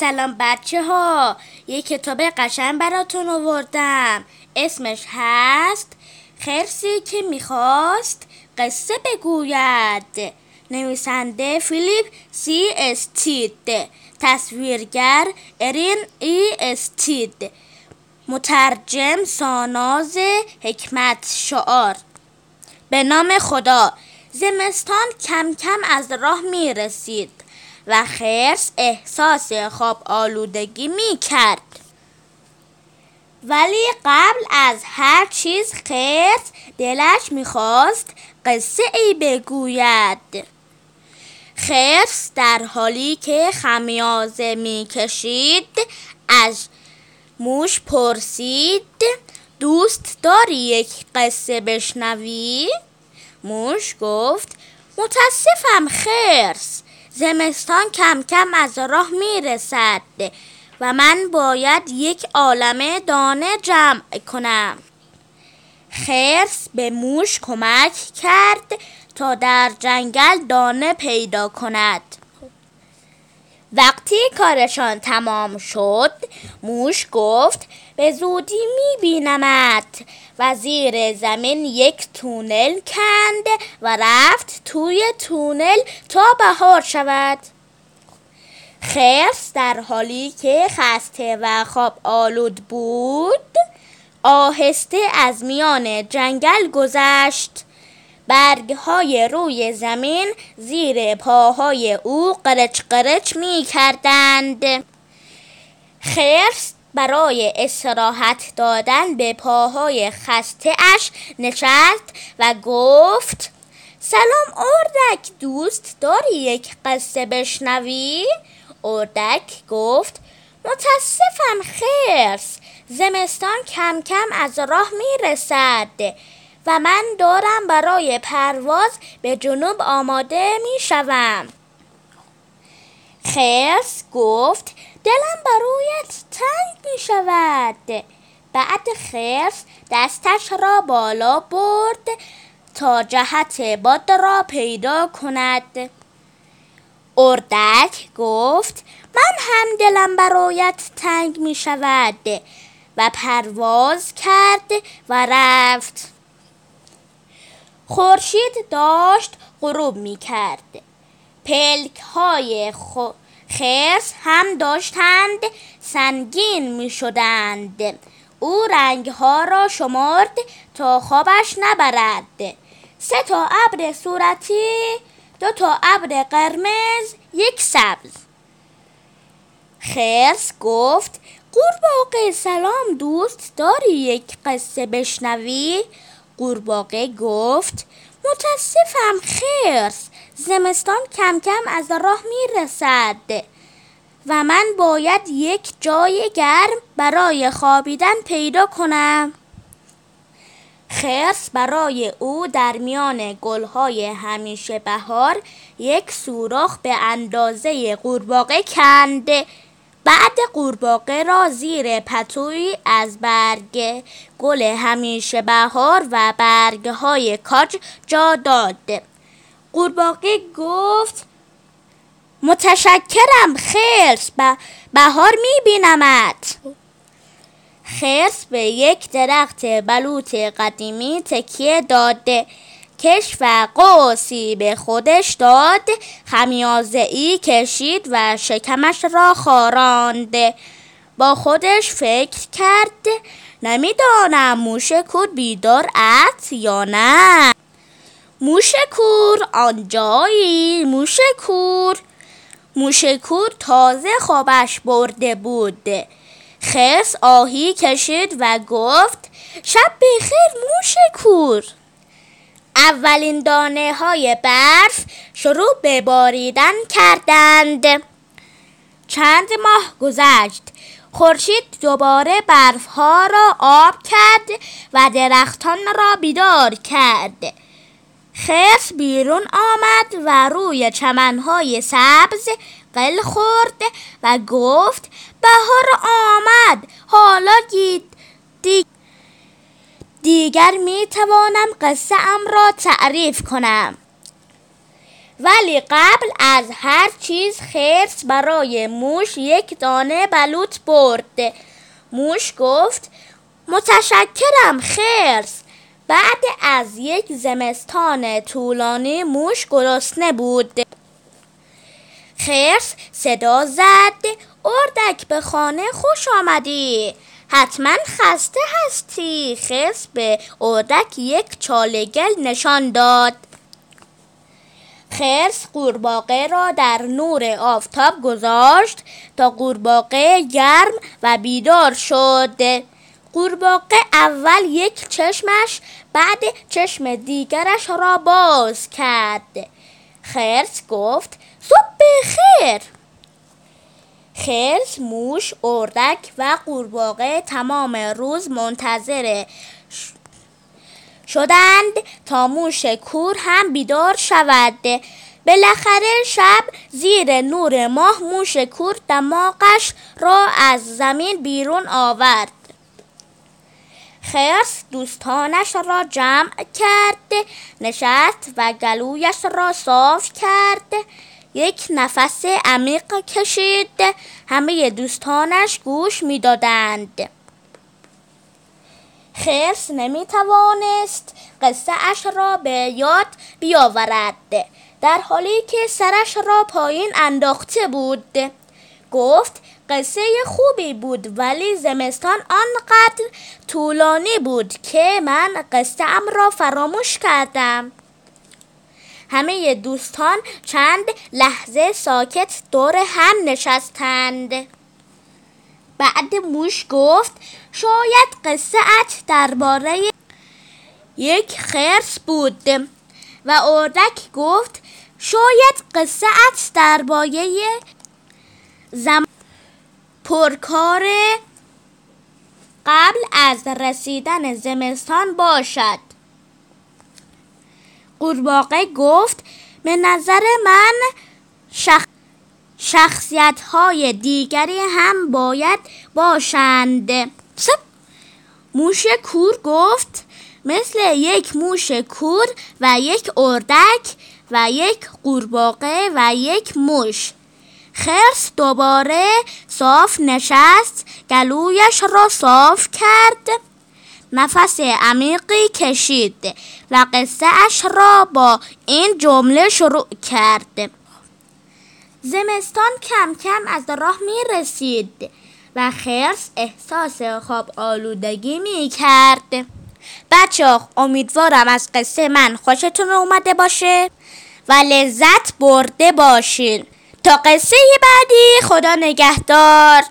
سلام بچه ها یه کتاب قشن براتون آوردم. اسمش هست خرسی که می‌خواست قصه بگوید. نویسنده فیلیپ سی استید تصویرگر ارین ای استید مترجم ساناز حکمت شعار. به نام خدا. زمستان کم کم از راه می رسید و خرس احساس خواب آلودگی می کرد. ولی قبل از هر چیز خرس دلش می‌خواست قصه ای بگوید خرس در حالی که خمیازه می‌کشید از موش پرسید دوست داری یک قصه بشنوی؟ موش گفت متاسفم خرس زمستان کم کم از راه می‌رسد و من باید یک عالم دانه جمع کنم. خرس به موش کمک کرد تا در جنگل دانه پیدا کند. وقتی کارشان تمام شد موش گفت به زودی میبینمت. و زیر زمین یک تونل کند و رفت توی تونل تا بهار شود. خرس در حالی که خسته و خواب آلود بود آهسته از میان جنگل گذشت. برگ های روی زمین زیر پاهای او قرچ قرچ می کردند خرس برای استراحت دادن به پاهای خسته اش نشست و گفت سلام اردک دوست داری یک قصه بشنوی؟ اردک گفت متاسفم خرس زمستان کم کم از راه می رسد و من دارم برای پرواز به جنوب آماده می شوم. خرس گفت دلم برایت تنگ می شود. بعد خرس دستش را بالا برد تا جهت باد را پیدا کند. اردک گفت من هم دلم برایت تنگ می شود. و پرواز کرد و رفت. خورشید داشت غروب می کرد. پلک های خرس هم داشتند سنگین می شدند او رنگ ها را شمرد تا خوابش نبرد. سه تا ابر صورتی دو تا ابر قرمز یک سبز. خرس گفت قورباغه سلام دوست داری یک قصه بشنوی؟ قورباغه گفت متاسفم خرس زمستان کم کم از راه می رسد و من باید یک جای گرم برای خوابیدن پیدا کنم. خرس برای او در میان گلهای همیشه بهار یک سوراخ به اندازه قورباغه کنده بعد قورباغه را زیر پتوی از برگ گل همیشه بهار و برگ های کاج جا داد. قورباغه گفت متشکرم خرس بهار میبینمت. خرس به یک درخت بلوط قدیمی تکیه داده. کش و قوسی به خودش داد. خمیازه ای کشید و شکمش را خاراند. با خودش فکر کرد نمی‌دانم موش کور بیدار است یا نه. موش کور آنجایی موش کور. موش کور تازه خوابش برده بود. خرس آهی کشید و گفت شب بخیر موش کور. اولین دانه های برف شروع به باریدن کردند. چند ماه گذشت. خورشید دوباره برف ها را آب کرد و درختان را بیدار کرد. خرس بیرون آمد و روی چمنهای سبز قل خورد و گفت بهار آمد حالا دی دیگر می توانم قصه ام را تعریف کنم. ولی قبل از هر چیز خرس برای موش یک دانه بلوط برد. موش گفت متشکرم خرس. بعد از یک زمستان طولانی موش گرسنه بود. خرس صدا زد اردک به خانه خوش آمدی. حتما خسته هستی. خرس به اردک یک چالگل نشان داد. خرس قورباغه را در نور آفتاب گذاشت تا قورباغه گرم و بیدار شد. قورباغه اول یک چشمش بعد چشم دیگرش را باز کرد. خرس گفت صبح خیر خرس موش اردک و قورباغه تمام روز منتظر شدند تا موش کور هم بیدار شود. بالاخره شب زیر نور ماه موش کور دماغش را از زمین بیرون آورد. خرس دوستانش را جمع کرد نشست و گلویش را صاف کرد. یک نفس عمیق کشید همه دوستانش گوش می‌دادند. خرس نمی توانست قصه اش را به یاد بیاورد. در حالی که سرش را پایین انداخته بود. گفت قصه خوبی بود ولی زمستان آنقدر طولانی بود که من قصه ام را فراموش کردم. همه دوستان چند لحظه ساکت دور هم نشستند. بعد موش گفت شاید قصه ات درباره یک خرس بود. و اردک گفت شاید قصه ات درباره زم پرکار قبل از رسیدن زمستان باشد. قورباغه گفت به نظر من شخ... شخصیت های دیگری هم باید باشند. موش کور گفت مثل یک موش کور و یک اردک و یک قورباغه و یک موش. خرس دوباره صاف نشست گلویش را صاف کرد. نفس عمیقی کشید و قصه اش را با این جمله شروع کرد. زمستان کم کم از راه می رسید و خرس احساس خواب آلودگی می کرد بچه امیدوارم از قصه من خوشتون اومده باشه و لذت برده باشین. تا قصه بعدی خدا نگهدار.